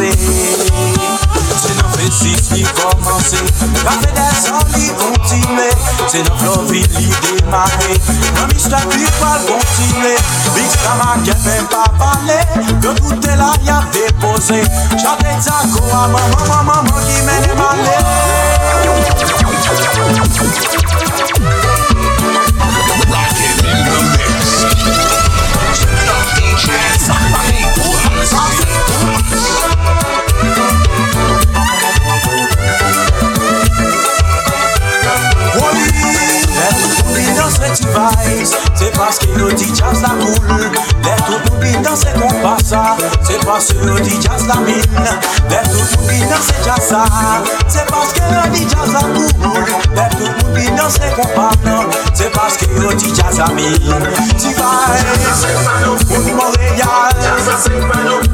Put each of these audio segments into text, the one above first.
danser. C'est notre récit qui commence. La fête des envies continue. C'est notre l'envie qui démarre. Dans l'histoire du poil continue. Big Slama qui même pas parler. De goûter là, y a déposé. Chantez Zago à maman, maman, maman qui mène les. device Se paske yo di jazz la koul les tout moun bi nan se kompa sa Se paske yo di la mine, les tout moun bi nan se jazz C'est parce que le di la koul les tout moun bi nan se kompa nan Se paske yo di jazz la min Device Moun Montreal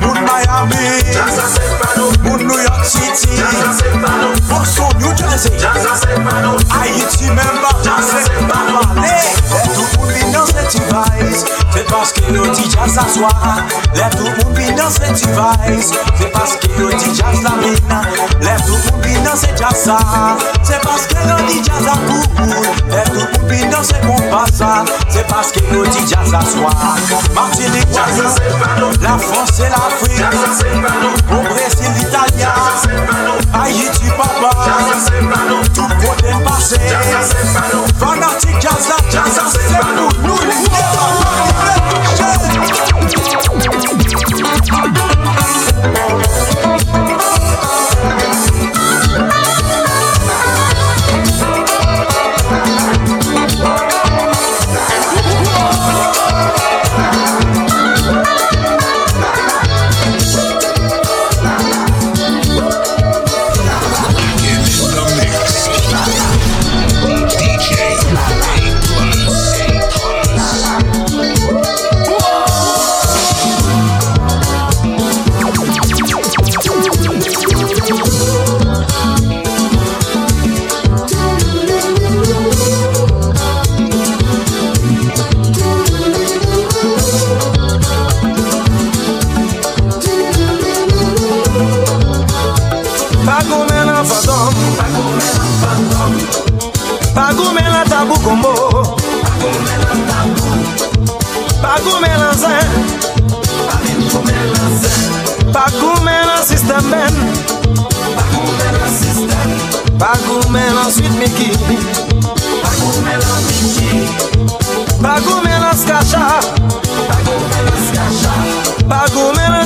Moun Miami. Moun New York City. Boston, New Jersey. Haiti memba Jazz la captivate device C'est parce que yo dit jazz s'asseoir Let tout le monde vit dans cette device C'est parce que yo jazz la mine Let tout le monde vit dans cette jazz C'est parce que yo jazz à cool Let tout le monde vit dans cette compas C'est parce que yo dit jazz s'asseoir Martinique, La France et l'Afrique Au Brésil, l'Italien Haïti, papa Tout côté passé Fanatique jazz la jazz c'est pour nous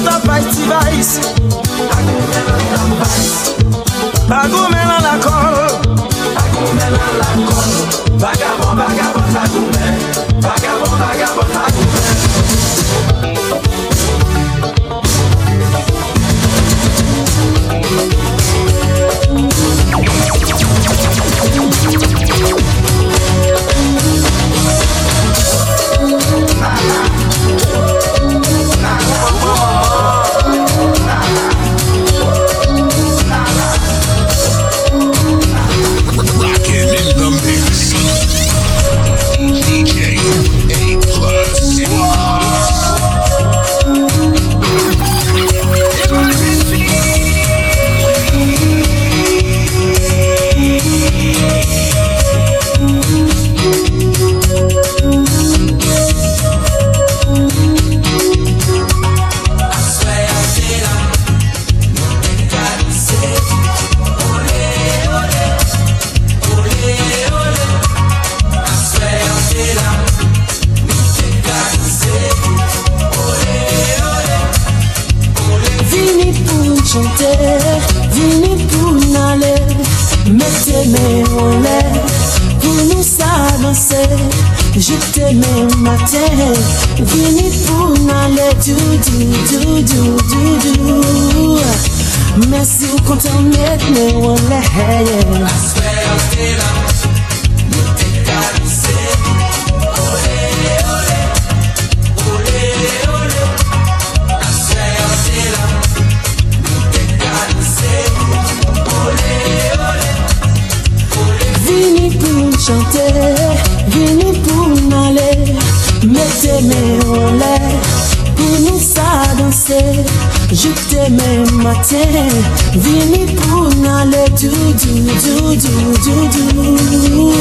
Pagou men an tapay tivais Pagou men an lakol Vagabond, vagabond, pagou men vagabond, pagou men Je t'aimais matin, vini pour n'aller doudou, doudou, doudou.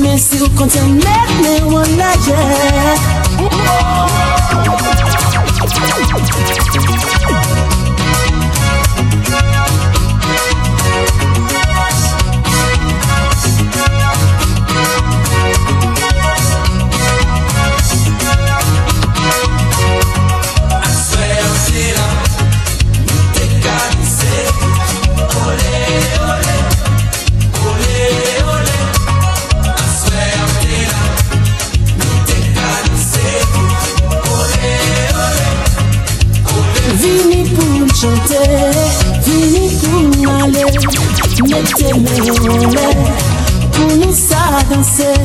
Mais si vous comptez mettre mon ailleurs. t'aimais, on est ça danser.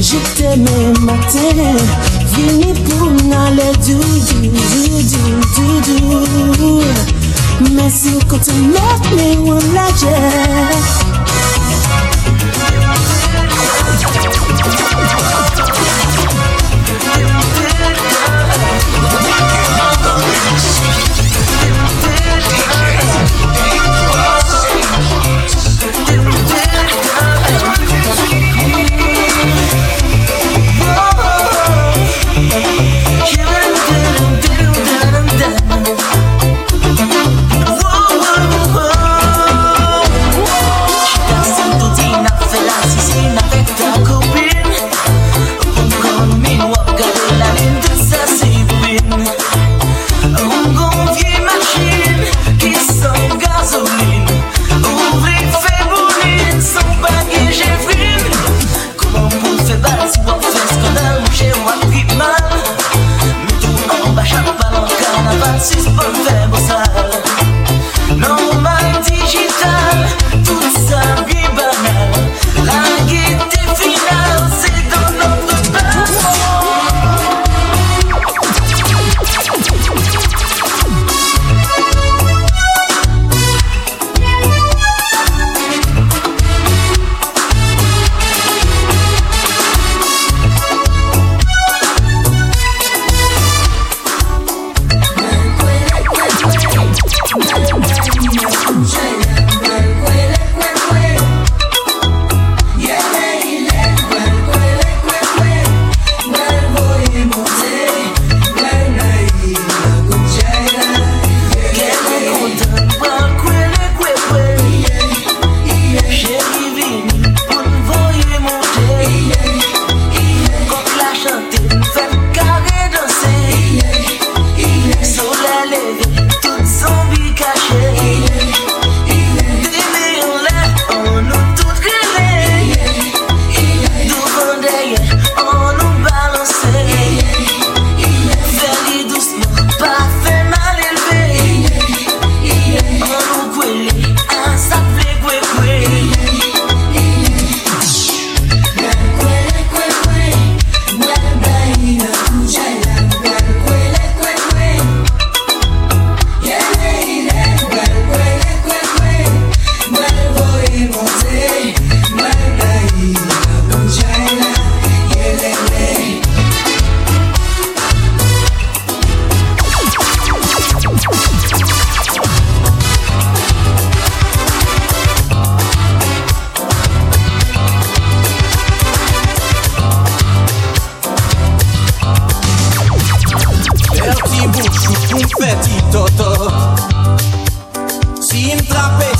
Je t'aimais matin, vini pour n'aller du du du du du. Merci quand tu m'as mis en lâcher. emoção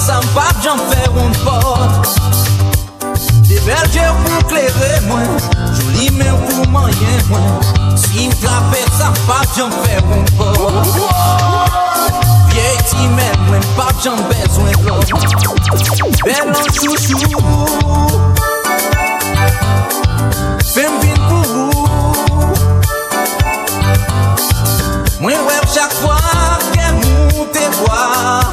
sympa j'en fais un pot Des bergers pour clairer moi Joli mais pour moyen moi Si frappé sympa j'en fais un pot Vieille qui m'aime moi pas j'en besoin de l'eau. Belle chouchou. Femme vite pour vous. Moi ouais chaque fois qu'elle monte voir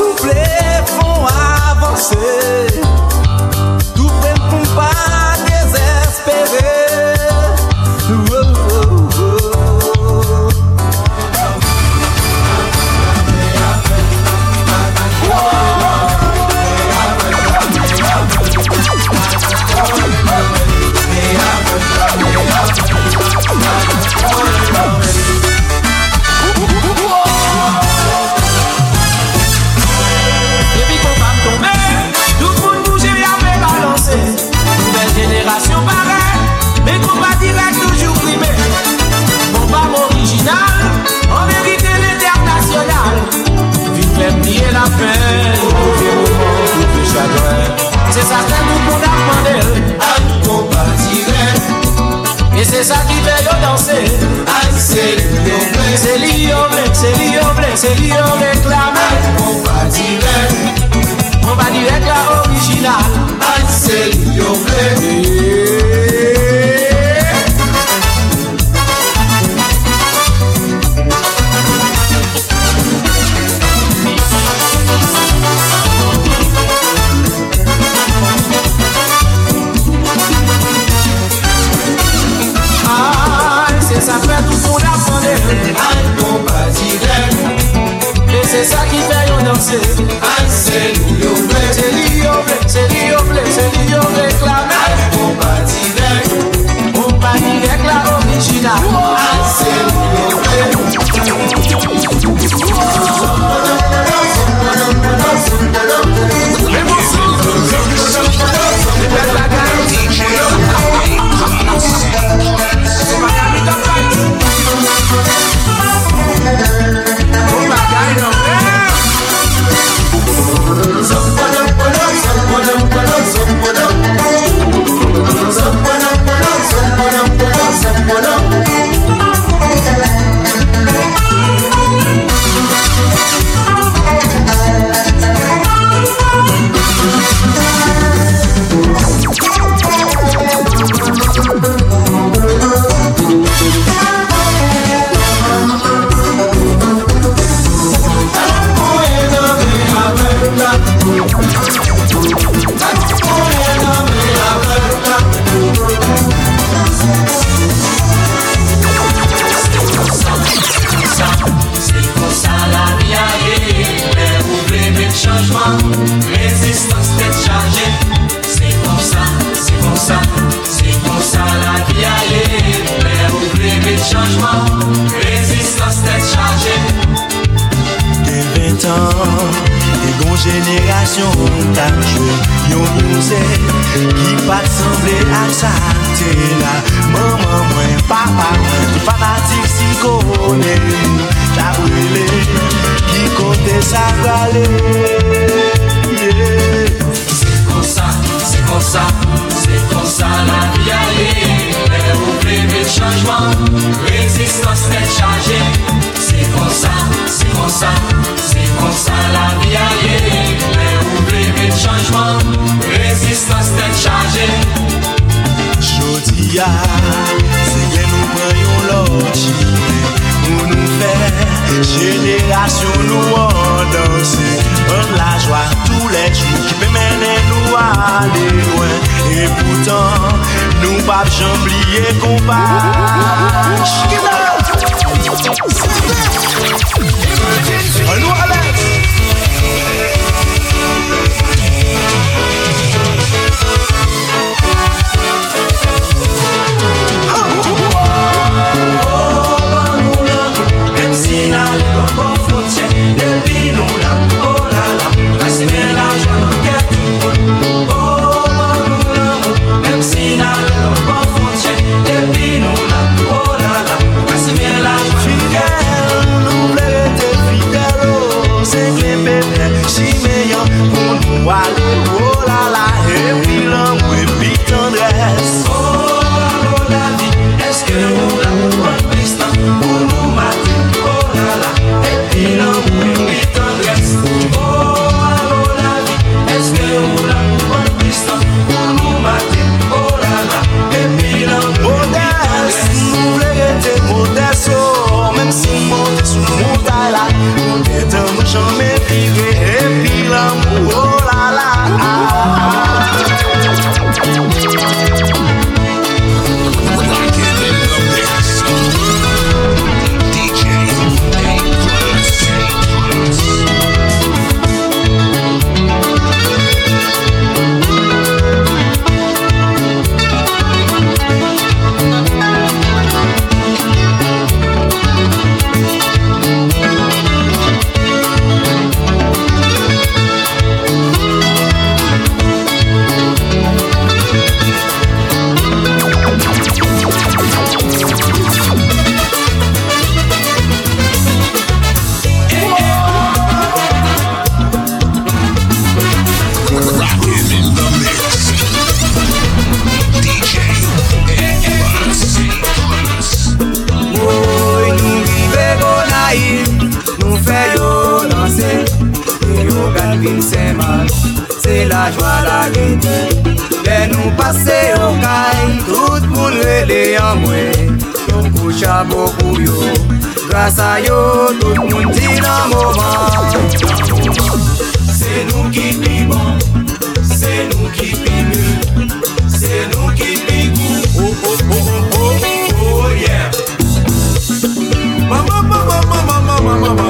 soufflés font avancer. se li yo reklame Mwen pa direk Mwen pa direk la orijinal Mwen se li yo vle Ansel, Ansel, Ansel, Ansel, Ansel, J'ai oublié combat organ vin seman Se la jwa la gedi Le nou pase yo kay Tout moun rele an mwen Ton koucha bo pou yo. Grasa yo tout moun di nan mouman Se nou ki pi bon Se nou ki pi mou Se nou ki pi gou Oh oh oh oh oh oh yeah. Mama mama mama mama mama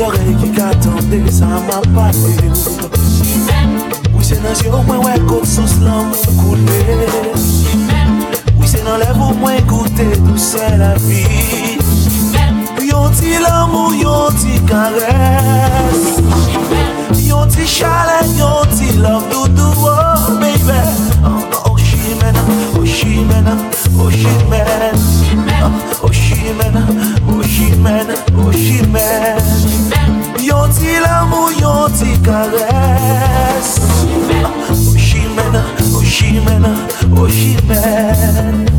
Zorey ki katande sa ma pale Ou se nan zyo mwen wè kout sos lan mwen koule Ou se nan lev ou mwen goute tou la vi Yon ti l'amou, yon ti kares Yon ti chalet, yon ti love doudou Oh baby, oh she men, oh shimena, oh shimena. Oh shimena, oh, oh shimena Oshimen, Oshimen Yon ti l'amou, yon ti kares. Oshimen, Oshimen, Oshimen Oshimen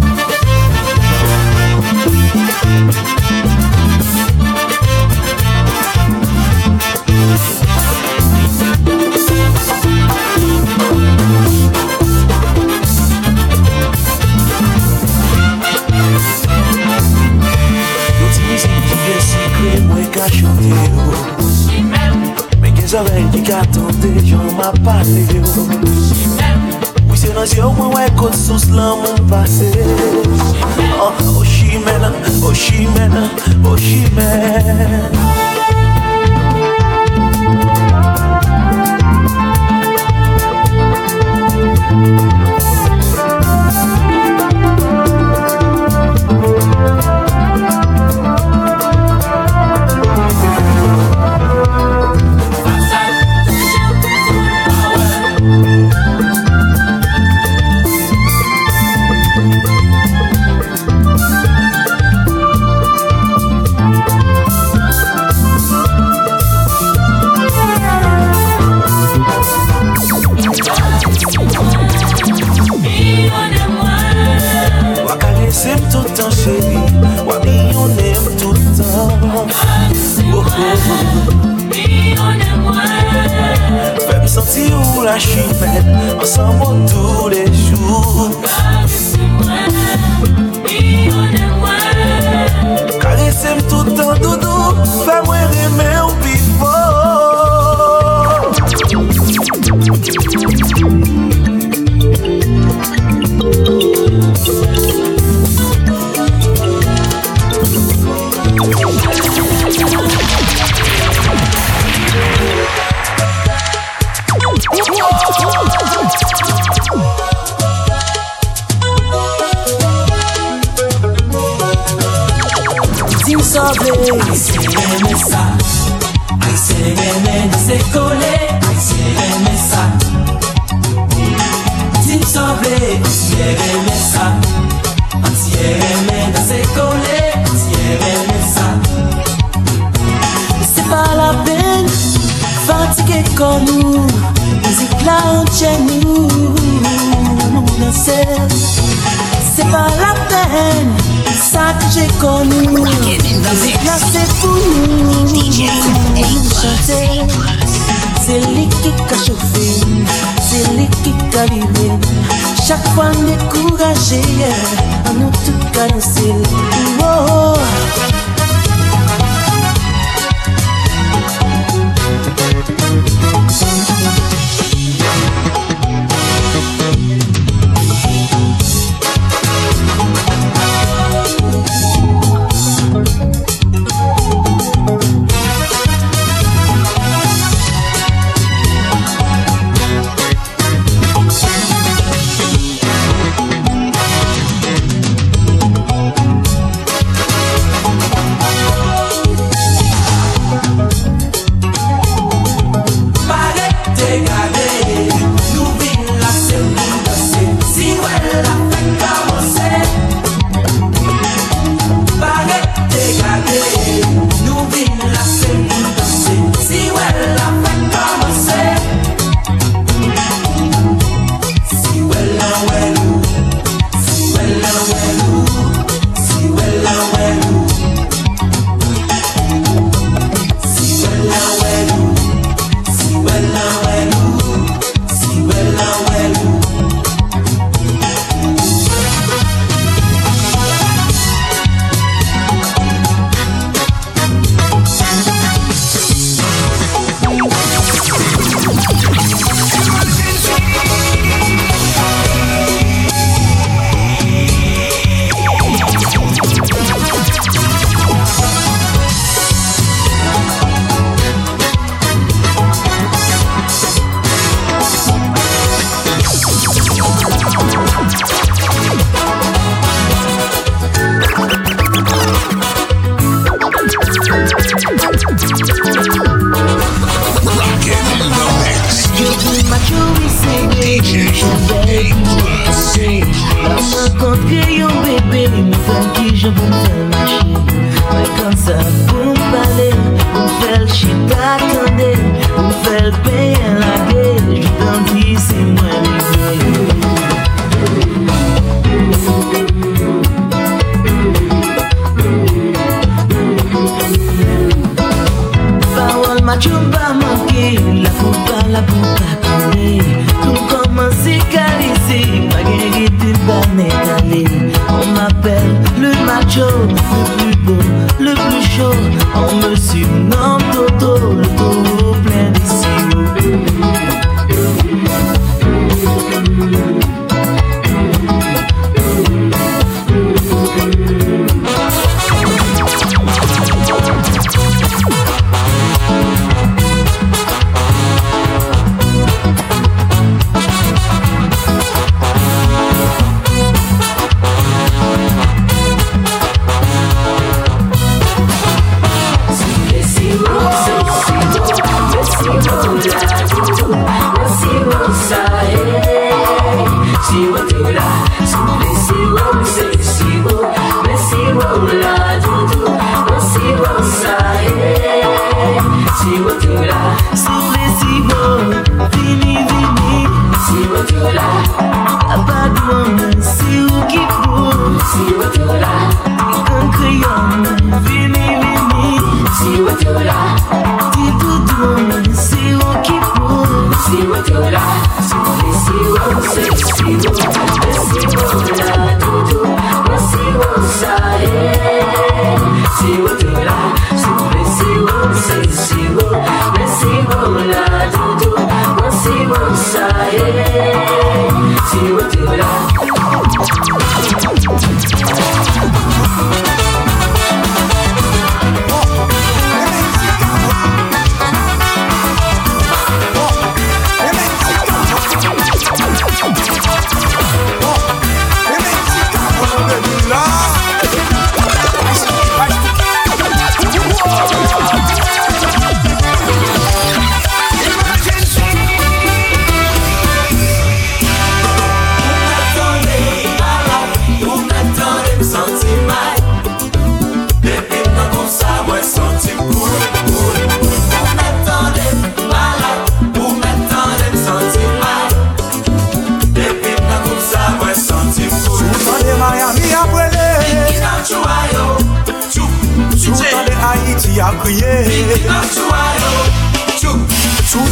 ka chante yo Men gen zorey ki ka tante Jan ma pale yo Ou se nan zyo mwen wè kote sos lan mwen pase Oh, oh she men, oh she oh she men. Mi yon e mwen Fèm santi ou la chimè Ansan moun tou le jou Karise mwen Mi yon e mwen Karise m tout an doudou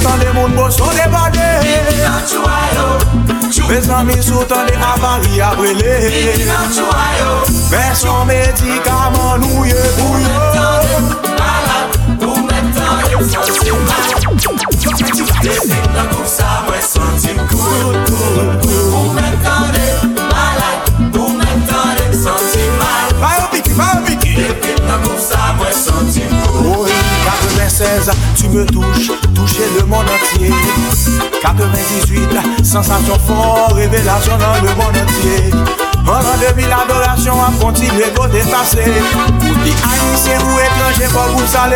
Tan de moun bo son de bade Me zami sou tan de avari aprele Me son medikaman nou ye pou yo Desek nan kou sa mwen santi kout kout Pou mwen tande malak Pou mwen tande santi mal Bayo piki, bayo piki Desek nan kou sa mwen santi kout 96, tu me touches, toucher le monde entier. 98, sensation fort, révélation dans le monde entier. En l'an 2000, l'adoration a continué côté passé Pour haïtiens ou étrangers, pour vous ça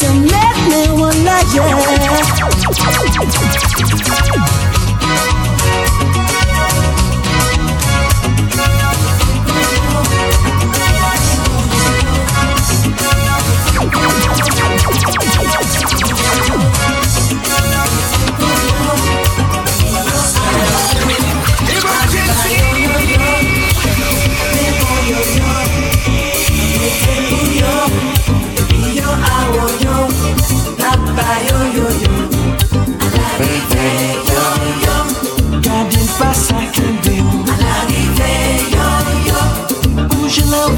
to make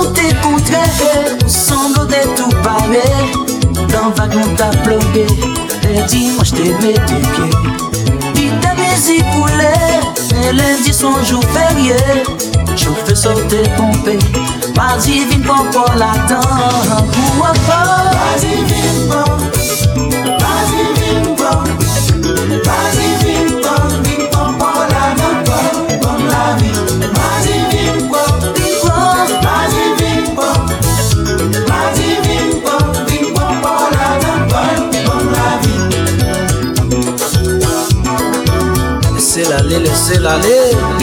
sauter contre elle Ensemble on tout pareil Dans vaguement t'a bloqué Elle dit moi je t'aimais tes pieds Puis ta musique coulait lundi son jour férié Chauffe sauter pompé Mardi vine pas pour l'attendre Pourquoi pas. Mardi pas Mardi vine pas se la ley.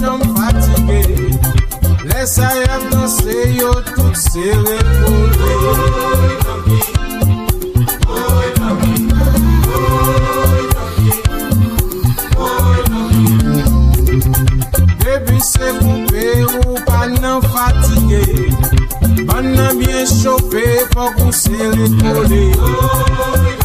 jom patike Lè sa yav dansè yo tout se repoule Oye tanki, oye tanki Oye tanki, oye tanki Debi se koupe ou pa nan fatike Ban nan bien chope pou kouse le kole Oye tanki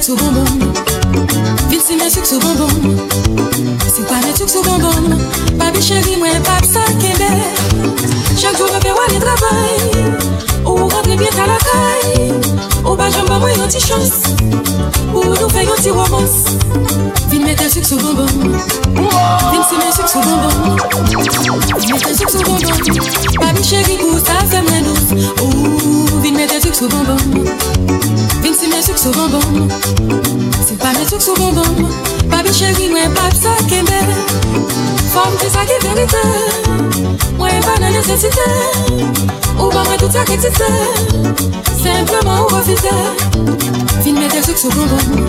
Sucre sous bonbon. Vin si men sucre sous bonbon. Si pas mettre sucre sous bonbon. Papi chéri moi pas ça Chaque jour me fait aller travail Ou rentrer bien à la caille. Ou pas jambe moi une petite chance Ou nous faire une petite romance. Vin mette sucre sous bonbon. Vin si men sucre sous bonbon. Vin mette sucre sous bonbon. Papi chéri pour ça fait moins douce. Ouh, vin mette sucre sous bonbon c'est mes sucs au bonbon. C'est pas mes sucs au bonbon. Papi chérie, moi, pas ça qui est belle. Femme, c'est ça qui est vérité. Moi, pas de nécessité. Ou pas, moi, tout ça qui existe. Simplement, ou refuser. Vin mettre des sucs au bonbon.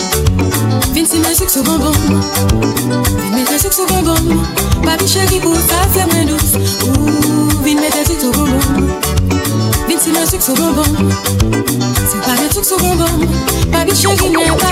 Vin si mes sucs au bonbon. Vin mettre des sucs au bonbon. Papi chérie, pour ça, c'est moins douce? Ou, vin mettre des sucs au bonbon. Vin si mwen suk sou bonbon. Se pa mwen suk sou bonbon. Babi chegi mwen pa